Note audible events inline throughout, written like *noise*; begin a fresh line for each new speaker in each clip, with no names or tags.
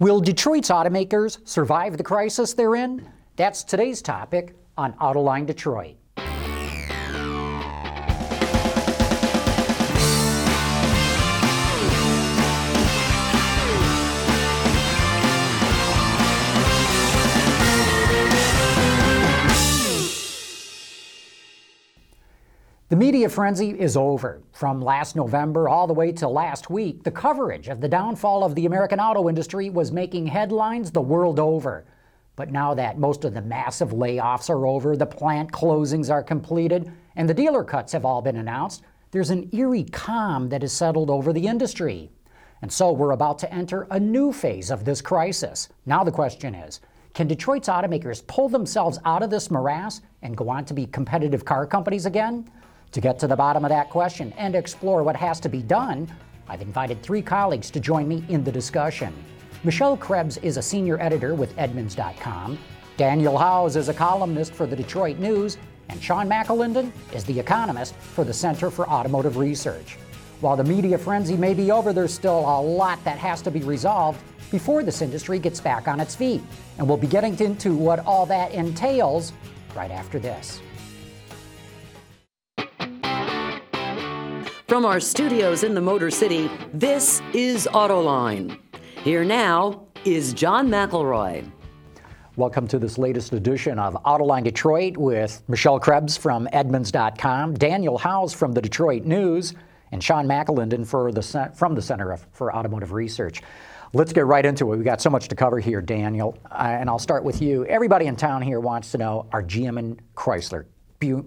Will Detroit's automakers survive the crisis they're in? That's today's topic on Autoline Detroit. The media frenzy is over. From last November all the way to last week, the coverage of the downfall of the American auto industry was making headlines the world over. But now that most of the massive layoffs are over, the plant closings are completed, and the dealer cuts have all been announced, there's an eerie calm that has settled over the industry. And so we're about to enter a new phase of this crisis. Now the question is can Detroit's automakers pull themselves out of this morass and go on to be competitive car companies again? To get to the bottom of that question and explore what has to be done, I've invited three colleagues to join me in the discussion. Michelle Krebs is a senior editor with Edmunds.com. Daniel Howes is a columnist for the Detroit News. And Sean McAlinden is the economist for the Center for Automotive Research. While the media frenzy may be over, there's still a lot that has to be resolved before this industry gets back on its feet. And we'll be getting into what all that entails right after this.
From our studios in the Motor City, this is Autoline. Here now is John McElroy.
Welcome to this latest edition of Autoline Detroit with Michelle Krebs from Edmunds.com, Daniel Howes from the Detroit News, and Sean McAlinden for the, from the Center for Automotive Research. Let's get right into it. We've got so much to cover here, Daniel, uh, and I'll start with you. Everybody in town here wants to know are GM and Chrysler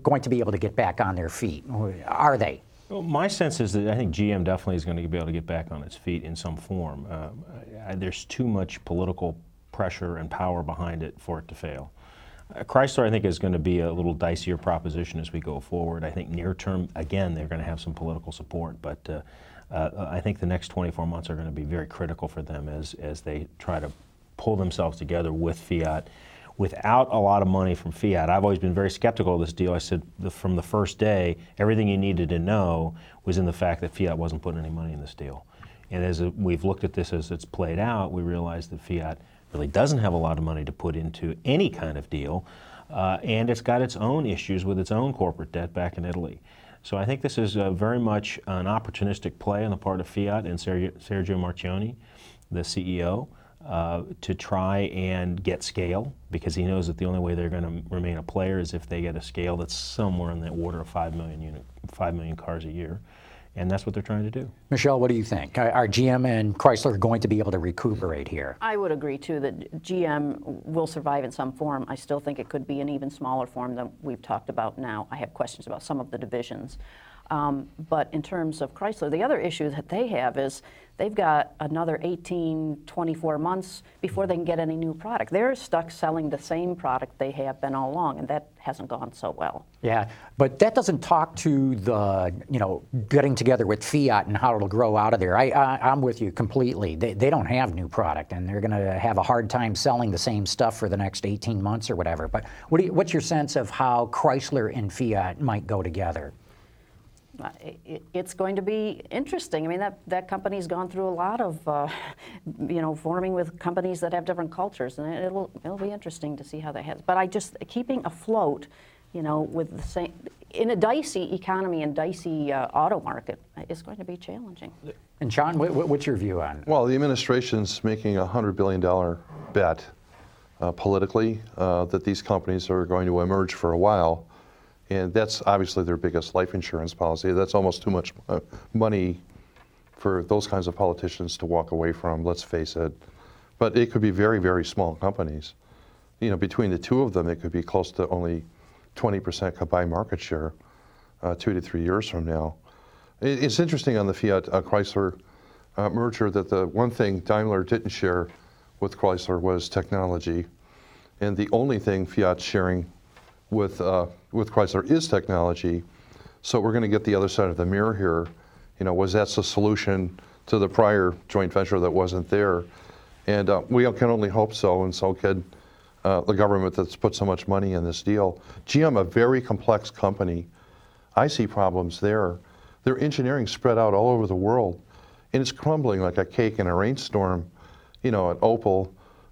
going to be able to get back on their feet? Are they?
Well, my sense is that I think GM definitely is going to be able to get back on its feet in some form. Uh, I, there's too much political pressure and power behind it for it to fail. Uh, Chrysler, I think, is going to be a little dicier proposition as we go forward. I think near term, again, they're going to have some political support, but uh, uh I think the next 24 months are going to be very critical for them as, as they try to pull themselves together with Fiat without a lot of money from fiat. I've always been very skeptical of this deal. I said from the first day, everything you needed to know was in the fact that fiat wasn't putting any money in this deal. And as we've looked at this as it's played out, we realize that fiat really doesn't have a lot of money to put into any kind of deal. Uh, and it's got its own issues with its own corporate debt back in Italy. So I think this is uh, very much an opportunistic play on the part of Fiat and Sergio, Sergio Marchionne, the CEO. Uh, to try and get scale because he knows that the only way they're going to remain a player is if they get a scale that's somewhere in the order of 5 million unit, 5 million cars a year. And that's what they're trying to do.
Michelle, what do you think? Are GM and Chrysler going to be able to recuperate here?
I would agree too that GM will survive in some form. I still think it could be an even smaller form than we've talked about now. I have questions about some of the divisions. Um, but in terms of Chrysler, the other issue that they have is they've got another 18, 24 months before they can get any new product. They're stuck selling the same product they have been all along, and that hasn't gone so well.
Yeah, but that doesn't talk to the, you know, getting together with Fiat and how it'll grow out of there. I, I, am with you completely. They, they don't have new product, and they're going to have a hard time selling the same stuff for the next 18 months or whatever. But what you, what's your sense of how Chrysler and Fiat might go together?
It's going to be interesting. I mean, that, that company's gone through a lot of, uh, *laughs* you know, forming with companies that have different cultures, and it'll, it'll be interesting to see how that has. But I just, keeping afloat, you know, with the same, in a dicey economy and dicey uh, auto market is going to be challenging.
And Sean, what, what's your view on?
Well, the administration's making a hundred billion dollar bet uh, politically uh, that these companies are going to emerge for a while and that's obviously their biggest life insurance policy. That's almost too much uh, money for those kinds of politicians to walk away from, let's face it. But it could be very, very small companies. You know, between the two of them, it could be close to only 20% combined market share uh, two to three years from now. It, it's interesting on the Fiat uh, Chrysler uh, merger that the one thing Daimler didn't share with Chrysler was technology. And the only thing Fiat's sharing with, uh, with Chrysler is technology. So we're going to get the other side of the mirror here. You know, was that the solution to the prior joint venture that wasn't there? And uh, we can only hope so, and so could uh, the government that's put so much money in this deal. GM, a very complex company. I see problems there. Their engineering spread out all over the world, and it's crumbling like a cake in a rainstorm. you know, at Opel,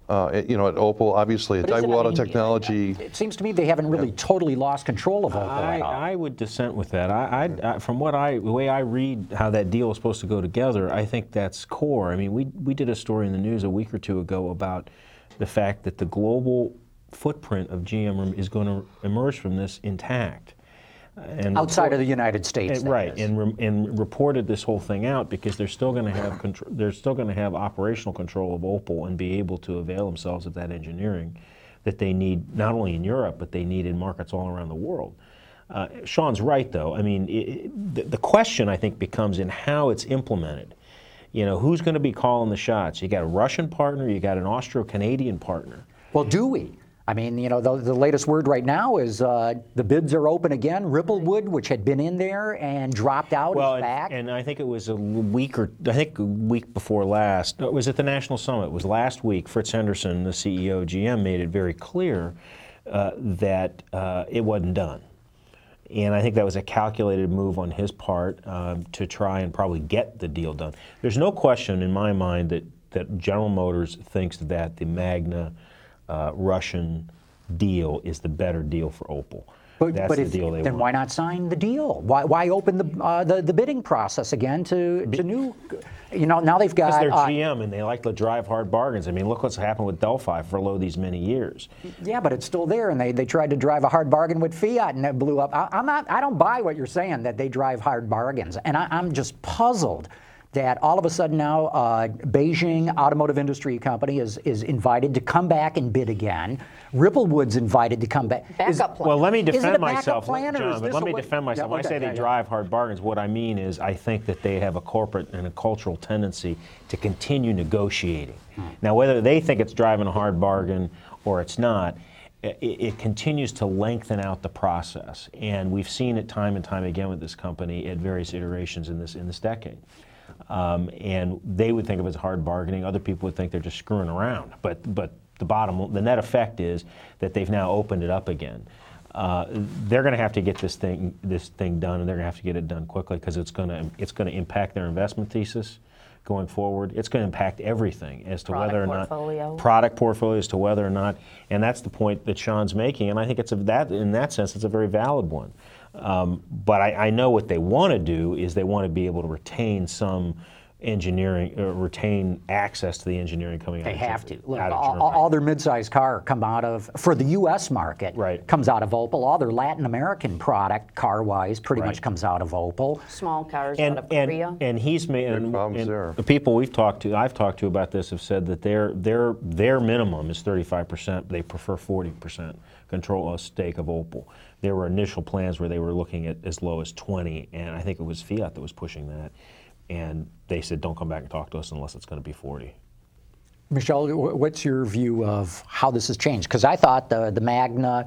uh, you know, at Opel, obviously at
But isn't-
Daewoo
I
Auto
mean,
Technology.
It seems to me they haven't really totally lost control of Opel
I,
at all.
I would dissent with that. I, I, I, from what I, the way I read how that deal is supposed to go together, I think that's core. I mean, we, we did a story in the news a week or two ago about the fact that the global footprint of GM is going to emerge from this intact. And
Outside of the United States,
and- right,
is.
and, re- and reported this whole thing out because they're still going to have contr- they're still going to have operational control of Opel and be able to avail themselves of that engineering that they need not only in Europe but they need in markets all around the world. Uh, Sean's right, though. I mean, it- the, the question I think becomes in how it's implemented. You know, who's going to be calling the shots? You got a Russian partner, you got an Austro-Canadian partner.
Well, do we? I mean, you know, the, the latest word right now is uh, the bids are open again. Ripplewood, which had been in there and dropped out,
Well,
is
and,
back.
and I think it was a week or I think a week before last. no, It was at the National Summit. It was last week. Fritz Henderson, the CEO of GM, made it very clear uh, that uh, it wasn't done. And I think that was a calculated move on his part um, to try and probably get the deal done. There's no question in my mind that, that General Motors thinks that the Magna uh, Russian deal is the better deal for Opel.
but but
the
if, then
want.
why not sign the deal? Why, why open the, uh, the the bidding process again to, to new? You know, now they've got.
Because they're
uh,
GM and they like to drive hard bargains. I mean, look what's happened with Delphi for lo these many years.
Yeah, but it's still there, and they, they tried to drive a hard bargain with Fiat, and it blew up. I, I'm not. I don't buy what you're saying that they drive hard bargains, and I, I'm just puzzled that all of a sudden now uh, Beijing Automotive Industry Company is is invited to come back and bid again. Ripplewood's invited to come back. Is-
Backup plan.
Well, let me
Is it a
defend myself,
plan,
John. But let me
way-
defend myself.
Yeah,
when I say they
yeah, yeah.
drive hard bargains, what I mean is I think that they have a corporate and a cultural tendency to continue negotiating.
Hmm.
Now, whether they think it's driving a hard bargain or it's not. It, it continues to lengthen out the process, and we've seen it time and time again with this company at various iterations in this in this decade. Um, and they would think of it as hard bargaining. Other people would think they're just screwing around. But but the bottom, the net effect is that they've now opened it up again. Uh, they're going to have to get this thing this thing done, and they're going to have to get it done quickly because it's going to it's going to impact their investment thesis going forward. It's going to impact everything as to
Product
whether or not product portfolio as to whether or not, and that's the point that Sean's making, and I think it's a, that in that sense it's a very valid one. Um, but I, I know what they want to do is they want to be able to retain some engineering, uh, retain access to the engineering coming out.
They
of
have to. Look, all,
Germany.
all their midsize car come out of for the U.S. market.
Right.
Comes out of Opel. All their Latin American product, car-wise, pretty much comes out of Opel.
Small cars
and,
out of
and,
Korea.
and he's made and,
problems
and
there.
the people we've talked to I've talked to about this have said that their their their minimum is 35% they prefer 40% control a stake of Opel there were initial plans where they were looking at as low as 20 and I think it was Fiat that was pushing that and they said don't come back and talk to us unless it's going to be 40
Michelle, what's your view of how this has changed? Because I thought the the Magna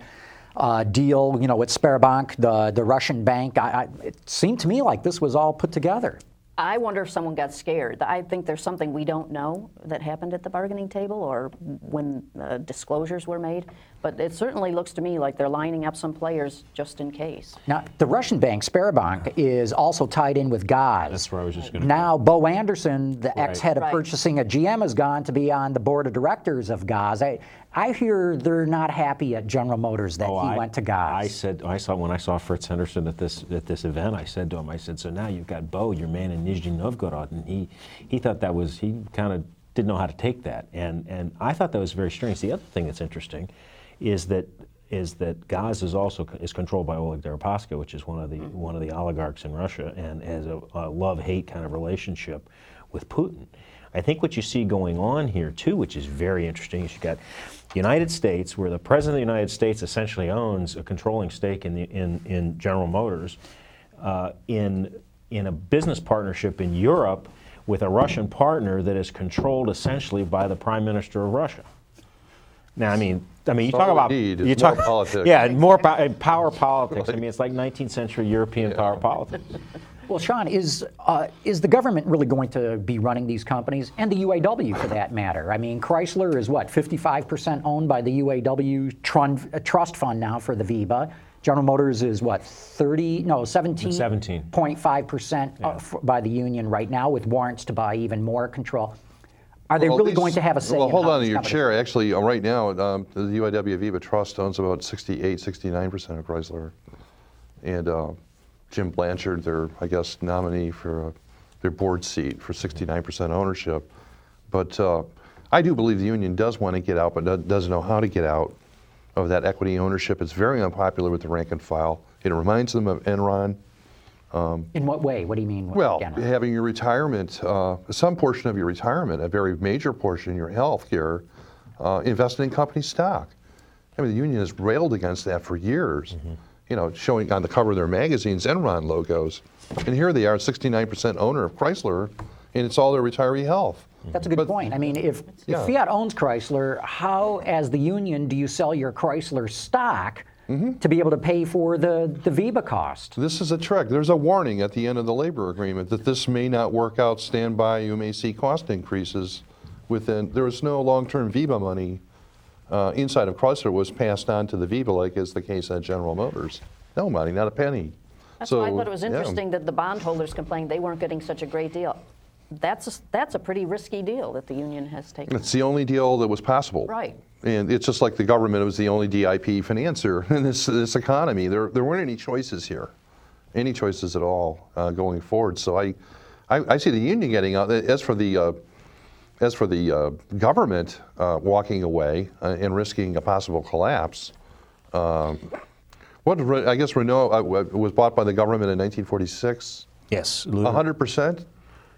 uh, deal, you know, with Sberbank, the the Russian bank, I, I, it seemed to me like this was all put together.
I wonder if someone got scared. I think there's something we don't know that happened at the bargaining table or when uh, disclosures were made. But it certainly looks to me like they're lining up some players just in case.
Now, the Russian bank, Sberbank, is also tied in with Gaz.
That's where I was just gonna
Now, Bo Anderson, the
Right.
ex-head of
Right.
purchasing at GM, has gone to be on the board of directors of Gaz. I, I hear they're not happy at General Motors that
Oh,
he
I-
went to Gaz.
I said, I saw when I saw Fritz Henderson at this at this event. I said to him, I said, so now you've got Bo, your man in Nizhny Novgorod, and he he thought that was he kind of didn't know how to take that, and and I thought that was very strange. The other thing that's interesting is that is that Gaz is also is controlled by Oleg Deripaska, which is one of the hmm. one of the oligarchs in Russia, and has a, a love hate kind of relationship with Putin. I think what you see going on here too, which is very interesting, is you got the United States, where the president of the United States essentially owns a controlling stake in the, in, in General Motors, uh, in in a business partnership in Europe with a Russian partner that is controlled essentially by the Prime Minister of Russia. Now, I mean, I mean, you talk about you
more
talk,
politics.
yeah, and more po- power politics. I *laughs* mean, it's like 19th century European power politics.
Well, Sean, is uh, is the government really going to be running these companies and the UAW for that matter? I mean, Chrysler is what 55% owned by the UAW trun- uh, trust fund now for the VEBA. General Motors is what 30 no 17
17.
0.5% uh, f- by the union right now with warrants to buy even more control. Are they
Well,
really
these-
going to have a say
Well,
in
hold on to your
companies-
chair. Actually, uh, right now, um, the UAW Aviva Trust owns about 68, 69% of Chrysler. And uh, Jim Blanchard, their, I guess, nominee for uh, their board seat for 69% ownership. But uh, I do believe the union does want to get out, but doesn't know how to get out of that equity ownership. It's very unpopular with the rank and file. It reminds them of Enron.
In what way? What do you mean?
Well,
again?
having your retirement, uh, some portion of your retirement, a very major portion, your health care, uh, invested in company stock. I mean, the union has railed against that for years. You know, showing on the cover of their magazines Enron logos, and here they are, 69% owner of Chrysler, and it's all their retiree health.
That's a good
But-
point. I mean, if,
Yeah.
if Fiat owns Chrysler, how, as the union, do you sell your Chrysler stock
Mm-hmm.
to be able to pay for the, the VEBA cost?
This is a trick. There's a warning at the end of the labor agreement that this may not work out. Stand by. You may see cost increases within. There is no long-term VEBA money uh, inside of Chrysler was passed on to the VEBA, like is the case at General Motors. No money, not a penny.
That's
so,
why I thought it was
yeah.
interesting that the bondholders complained they weren't getting such a great deal. That's a, that's a pretty risky deal that the union has taken.
It's the only deal that was possible.
Right.
And it's just like the government was the only DIP financer *laughs* in this, this economy. There, there weren't any choices here, any choices at all uh, going forward. So I, I, I see the union getting out. As for the, uh, as for the uh, government uh, walking away uh, and risking a possible collapse, um, what I guess Renault uh, was bought by the government in 1946,
Yes.
100%,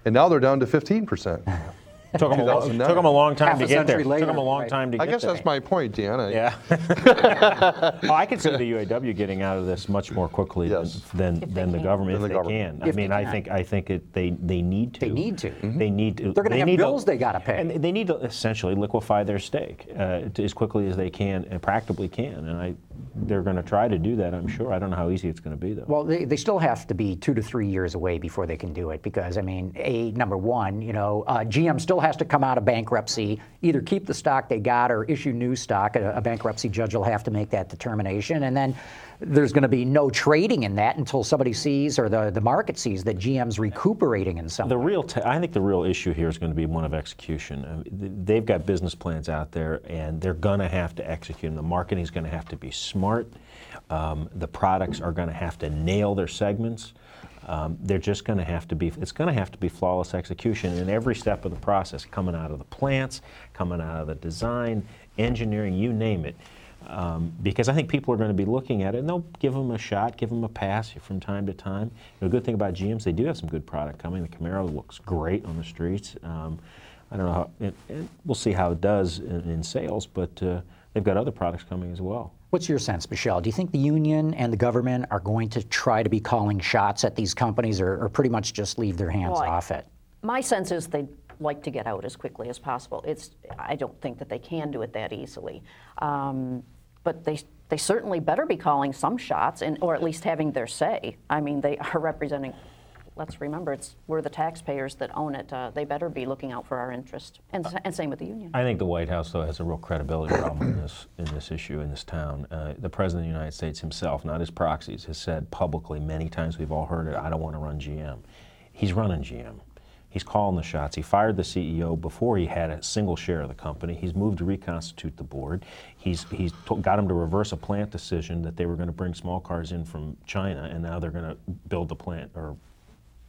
and now they're down to 15%. *laughs*
Took them, a, lo-
2009.
took 'em a long time
Half
to
a
get there.
century later,
took them a long
right.
time to get there.
I
get
guess
there.
that's my point, Deanna. I-
Yeah. *laughs* oh, I could see the UAW getting out of this much more quickly
Yes.
than, than, than the
can.
government
Than
if
the
they
government.
can. I
If they
mean, I
can.
think I think it, they they need to.
They need to.
They need to.
They're gonna
they
have
need
bills they gotta pay.
And they need to essentially liquefy their stake uh, to, as quickly as they can and practically can. And I, they're going to try to do that. I'm sure. I don't know how easy it's going to be though.
Well, they, they still have to be two to three years away before they can do it because, I mean, a number one, you know, uh, GM still has to come out of bankruptcy, either keep the stock they got or issue new stock. A, a bankruptcy judge will have to make that determination. And then there's going to be no trading in that until somebody sees or the, the market sees that GM's recuperating in some
The
way.
real, t- I think the real issue here is going to be one of execution. I mean, they've got business plans out there, and they're going to have to execute them. The marketing is going to have to be smart. Um, the products are going to have to nail their segments. Um, they're just going to have to be. It's going to have to be flawless execution in every step of the process, coming out of the plants, coming out of the design, engineering, you name it. Um, because I think people are going to be looking at it and they'll give them a shot, give them a pass from time to time. The good thing about GMs, they do have some good product coming. The Camaro looks great on the streets. Um, I don't know how, it, we'll see how it does in, in sales, but uh, they've got other products coming as well.
What's your sense, Michelle? Do you think the union and the government are going to try to be calling shots at these companies or, or pretty much just leave their hands
Well,
off it?
My sense is they'd like to get out as quickly as possible. It's, I don't think that they can do it that easily. Um, but they, they certainly better be calling some shots, and, or at least having their say. I mean, they are representing, let's remember, it's, we're the taxpayers that own it. Uh, they better be looking out for our interest. And, and same with the union.
I think the White House, though, has a real credibility problem in this in this issue in this town. Uh, the President of the United States himself, not his proxies, has said publicly many times. We've all heard it. I don't want to run GM. He's running GM. He's calling the shots. He fired the CEO before he had a single share of the company. He's moved to reconstitute the board. He's he's got him to reverse a plant decision that they were going to bring small cars in from China, and now they're going to build the plant or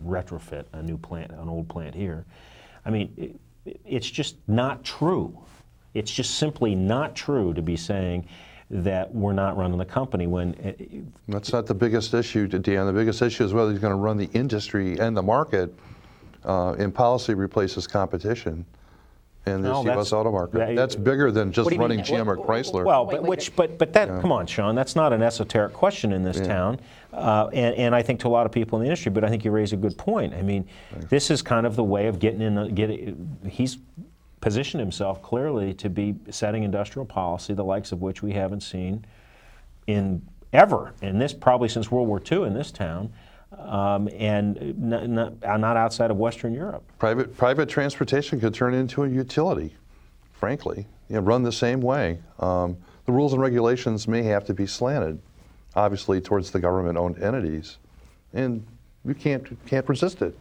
retrofit a new plant, an old plant here. I mean, it, it's just not true. It's just simply not true to be saying that we're not running the company when uh,
That's not the biggest issue, to Dan. The biggest issue is whether he's going to run the industry and the market, uh, and policy replaces competition in this
No,
U.S.
that's-
auto market.
that-
that's bigger than just
What do you mean?
running GM or Chrysler.
Well, but
wait,
which, but but that, come on, Sean, that's not an esoteric question in this town, uh, and and I think to a lot of people in the industry. But I think you raise a good point. I mean, this is kind of the way of getting in. A, getting he's positioned himself clearly to be setting industrial policy, the likes of which we haven't seen in ever, in this probably since World War II in this town, um, and not, not, not outside of Western Europe.
Private, private transportation could turn into a utility, frankly, you know, run the same way. Um, the rules and regulations may have to be slanted, obviously, towards the government-owned entities, and you can't, can't resist it.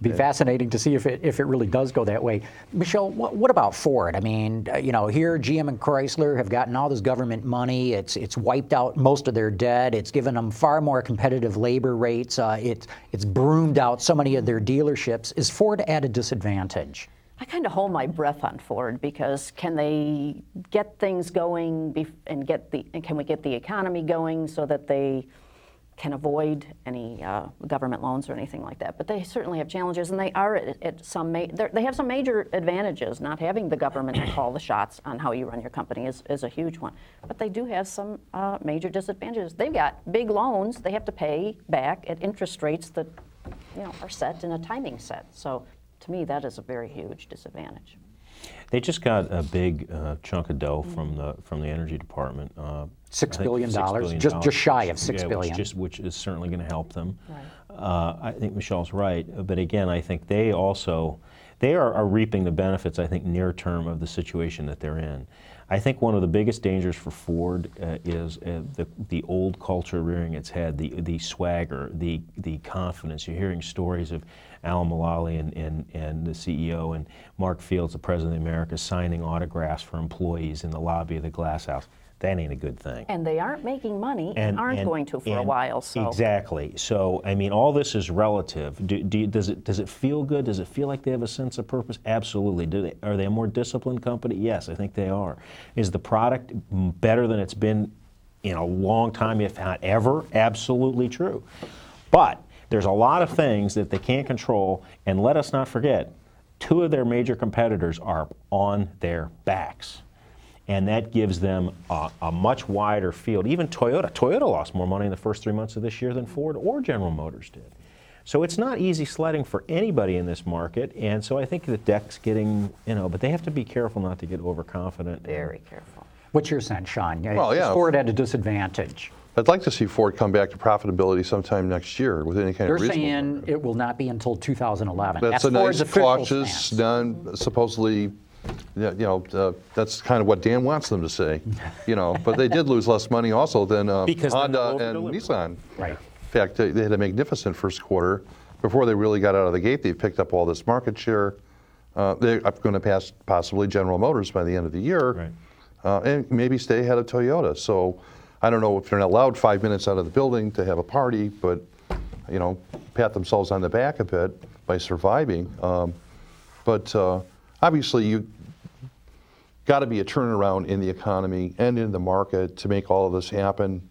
Be fascinating to see if it if it really does go that way. Michelle, what, what about Ford? I mean, uh, you know, here GM and Chrysler have gotten all this government money. It's it's wiped out most of their debt. It's given them far more competitive labor rates. Uh, it's it's broomed out so many of their dealerships. Is Ford at a disadvantage?
I kind of hold my breath on Ford because can they get things going bef- and get the and can we get the economy going so that they can avoid any uh, government loans or anything like that. But they certainly have challenges, and they are at, at some ma- they're- have some major advantages. Not having the government to call the shots on how you run your company is, is a huge one. But they do have some uh, major disadvantages. They've got big loans they have to pay back at interest rates that you know are set in a timing set. So to me, that is a very huge disadvantage.
They just got a big uh, chunk of dough from the from the energy department. Uh,
Six
I think
billion
six
dollars, just- just shy of
which-
six
yeah,
billion.
Which, just, which is certainly going to help them.
Right.
Uh, I think Michelle's right, but again, I think they also they are, are reaping the benefits. I think near term of the situation that they're in. I think one of the biggest dangers for Ford uh, is uh, the the old culture rearing its head, the the swagger, the the confidence. You're hearing stories of Alan Mulally and, and, and the CEO and Mark Fields, the President of America, signing autographs for employees in the lobby of the Glass House. That ain't a good thing
And they aren't making money and, aren't going to for a while. So
exactly. So I mean, all this is relative. Do, do you, does it does it feel good? Does it feel like they have a sense of purpose? Absolutely. Do they, are they a more disciplined company? Yes, I think they are. Is the product better than it's been in a long time, if not ever? Absolutely true. But there's a lot of things that they can't control, and let us not forget, two of their major competitors are on their backs and that gives them a, a much wider field. Even Toyota, Toyota lost more money in the first three months of this year than Ford or General Motors did. So it's not easy sledding for anybody in this market, and so I think the deck's getting, you know, but they have to be careful not to get overconfident.
very careful.
What's your sense, Sean?
Well, yeah.
Ford at a disadvantage?
I'd like to see Ford come back to profitability sometime next year with any kind
They're
of reasonable.
saying it will not be until 2011.
That's, a
Ford's
nice,
official
cautious,
stance.
non, supposedly, yeah, you know, uh, that's kind of what Dan wants them to say, you know. But they did lose less money also than uh,
Because
Honda and. Nissan.
Right.
In fact, they, they had a magnificent first quarter. Before they really got out of the gate, they picked up all this market share. Uh, they're going to pass possibly General Motors by the end of the year,
Right.
uh, and maybe stay ahead of Toyota. So I don't know if they're not allowed five minutes out of the building to have a party, but you know, pat themselves on the back a bit by surviving. Um, but uh, obviously, you got to be a turnaround in the economy and in the market to make all of this happen.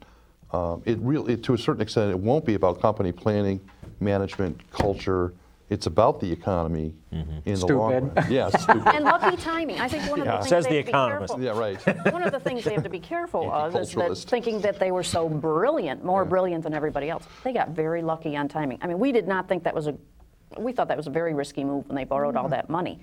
Um, it really, to a certain extent, it won't be about company planning, management, culture. It's about the economy in the long run. Yeah, *laughs* stupid.
And lucky timing. I think one of the things
Says
they
the
have to be
economist.
careful-
yeah, right. *laughs*
One of the things they have to be careful *laughs* of is that thinking that they were so brilliant, more brilliant than everybody else. They got very lucky on timing. I mean, we did not think that was a, we thought that was a very risky move when they borrowed all that money.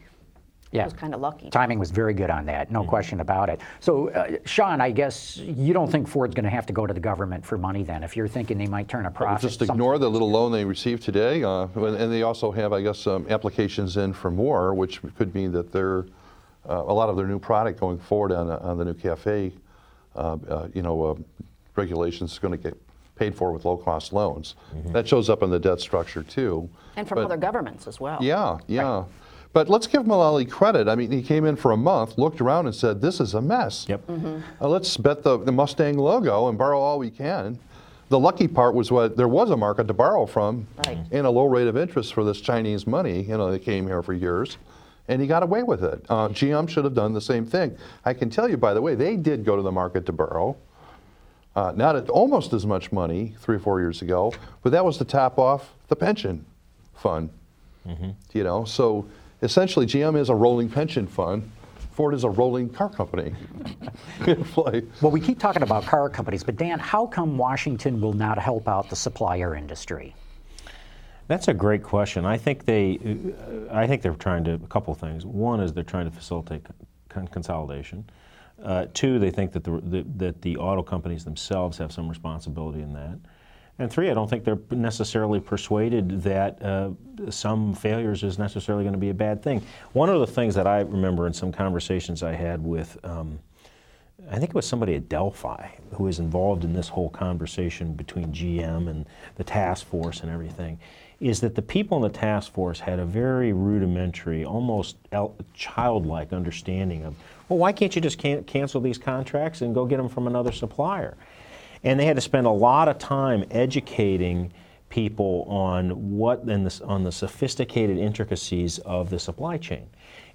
Yeah.
It was kind of lucky.
Timing was very good on that, no question about it. So, uh, Sean, I guess you don't think Ford's going to have to go to the government for money then, if you're thinking they might turn a profit.
Just ignore the little loan they received today, uh, and they also have, I guess, um, applications in for more, which could mean that they're, uh, a lot of their new product going forward on, the- on the new CAFE, uh, uh, you know, uh, regulations is going to get paid for with low-cost loans. That shows up in the debt structure too.
And from
But-
other governments as well.
Yeah, yeah. But let's give Mulally credit. I mean, he came in for a month, looked around, and said, "This is a mess."
Yep.
Uh, let's bet the, the Mustang logo and borrow all we can. The lucky part was what there was a market to borrow from,
Right.
and a low rate of interest for this Chinese money. You know, they came here for years, and he got away with it. Uh, GM should have done the same thing. I can tell you, by the way, they did go to the market to borrow. Uh, not at almost as much money three or four years ago, but that was to top off the pension fund. You know, so essentially, GM is a rolling pension fund. Ford is a rolling car company. *laughs*
Well, we keep talking about car companies, but Dan, how come Washington will not help out the supplier industry?
That's a great question. I think they, uh, I think they're trying to a couple things. One is they're trying to facilitate con- consolidation. Uh, two, they think that the, the that the auto companies themselves have some responsibility in that. And three, I don't think they're necessarily persuaded that uh, some failures is necessarily going to be a bad thing. One of the things that I remember in some conversations I had with. Um, I think it was somebody at Delphi who was involved in this whole conversation between GM and the task force and everything, is that the people in the task force had a very rudimentary, almost childlike understanding of, well, why can't you just can- cancel these contracts and go get them from another supplier? And they had to spend a lot of time educating people on what and the, on the sophisticated intricacies of the supply chain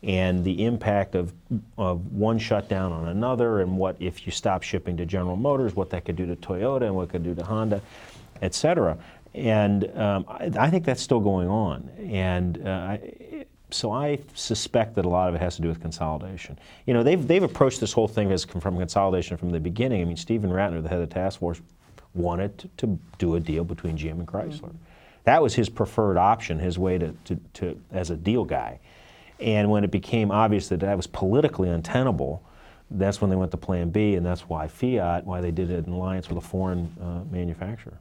and the impact of, of one shutdown on another and what if you stop shipping to General Motors, what that could do to Toyota and what it could do to Honda, et cetera. And um, I, I, think that's still going on. And uh, so I suspect that a lot of it has to do with consolidation. You know, they've, they've approached this whole thing as from consolidation from the beginning. I mean, Steven Rattner, the head of the task force, wanted to, to do a deal between GM and Chrysler. Mm-hmm. That was his preferred option, his way to, to, to, as a deal guy. And when it became obvious that that was politically untenable, that's when they went to Plan B, and that's why Fiat, why they did it in alliance with a foreign uh, manufacturer.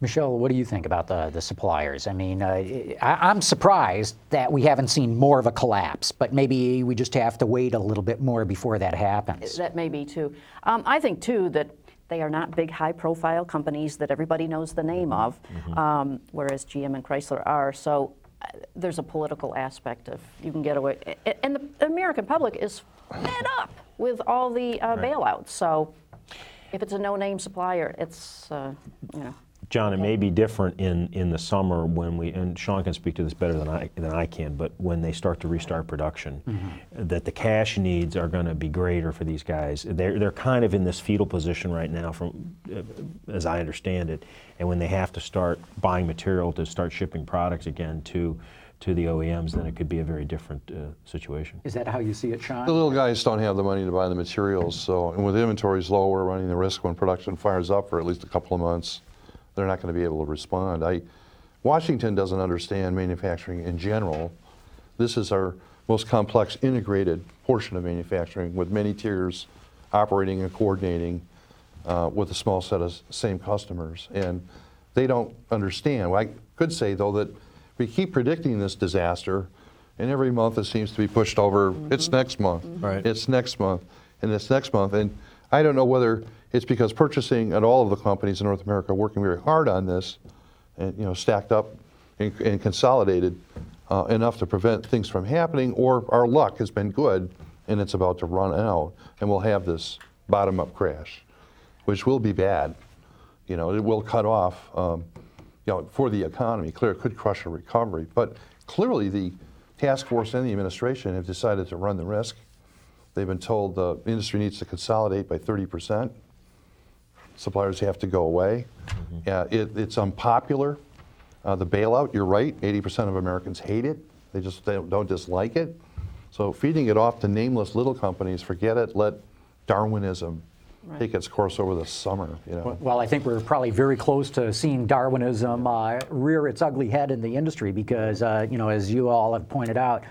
Michelle, what do you think about the, the suppliers? I mean, uh, I, am surprised that we haven't seen more of a collapse, but maybe we just have to wait a little bit more before that happens.
That may be too. Um, I think too that they are not big, high-profile companies that everybody knows the name of, mm-hmm. um, whereas GM and Chrysler are. So uh, there's a political aspect of you can get away, and the American public is fed up with all the uh, right. bailouts. So if it's a no-name supplier, it's uh, you know.
John, it may be different in, in the summer when we, and Sean can speak to this better than I, than I can, but when they start to restart production, mm-hmm. that the cash needs are going to be greater for these guys. They're, they're kind of in this fetal position right now, from uh, as I understand it. And when they have to start buying material to start shipping products again to, to the OEMs, then it could be a very different uh, situation.
Is that how you see it, Sean?
The little guys don't have the money to buy the materials, so, and with inventories low, we're running the risk when production fires up for at least a couple of months they're not going to be able to respond. I, Washington doesn't understand manufacturing in general. This is our most complex integrated portion of manufacturing with many tiers operating and coordinating uh, with a small set of same customers. And they don't understand. Well, I could say, though, that we keep predicting this disaster, and every month it seems to be pushed over. Mm-hmm. It's next month. Mm-hmm. Right. It's next month. And it's next month. And I don't know whether it's because purchasing at all of the companies in North America are working very hard on this, and you know, stacked up and, and consolidated uh, enough to prevent things from happening, or our luck has been good and it's about to run out, and we'll have this bottom-up crash, which will be bad. You know, it will cut off, um, you know, for the economy. Clear, it could crush a recovery, but clearly the task force and the administration have decided to run the risk. They've been told the industry needs to consolidate by 30 percent suppliers have to go away. Mm-hmm. Uh, it, it's unpopular. Uh, the bailout, you're right, 80% of Americans hate it. They just they don't, don't dislike it. So feeding it off to nameless little companies, forget it. Let Darwinism right. take its course over the summer. You know?
Well, I think we're probably very close to seeing Darwinism uh, rear its ugly head in the industry because, uh, you know, as you all have pointed out,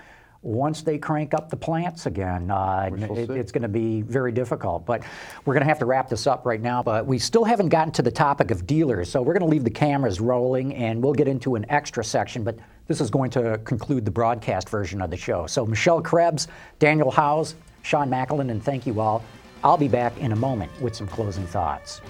once they crank up the plants again, uh, it, it's going to be very difficult. But we're going to have to wrap this up right now. But we still haven't gotten to the topic of dealers, so we're going to leave the cameras rolling and we'll get into an extra section. But this is going to conclude the broadcast version of the show. So Michelle Krebs, Daniel Howes, Sean Macklin, and thank you all. I'll be back in a moment with some closing thoughts.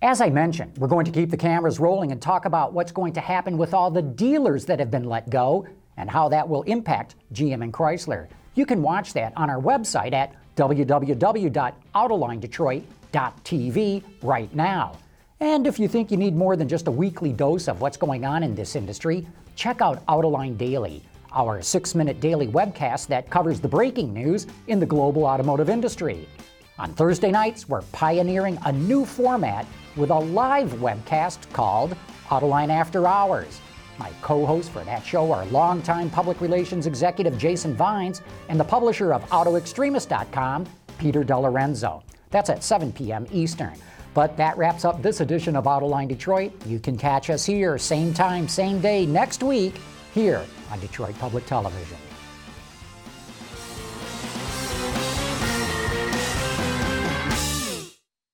As I mentioned, we're going to keep the cameras rolling and talk about what's going to happen with all the dealers that have been let go and how that will impact GM and Chrysler. You can watch that on our website at www.autolinedetroit.tv right now. And if you think you need more than just a weekly dose of what's going on in this industry, check out Autoline Daily, our six minute daily webcast that covers the breaking news in the global automotive industry. On Thursday nights, we're pioneering a new format with a live webcast called Autoline After Hours. My co hosts for that show are longtime public relations executive Jason Vines and the publisher of AutoExtremist.com, Peter DeLorenzo. That's at 7 p.m. Eastern. But that wraps up this edition of Autoline Detroit. You can catch us here, same time, same day, next week, here on Detroit Public Television.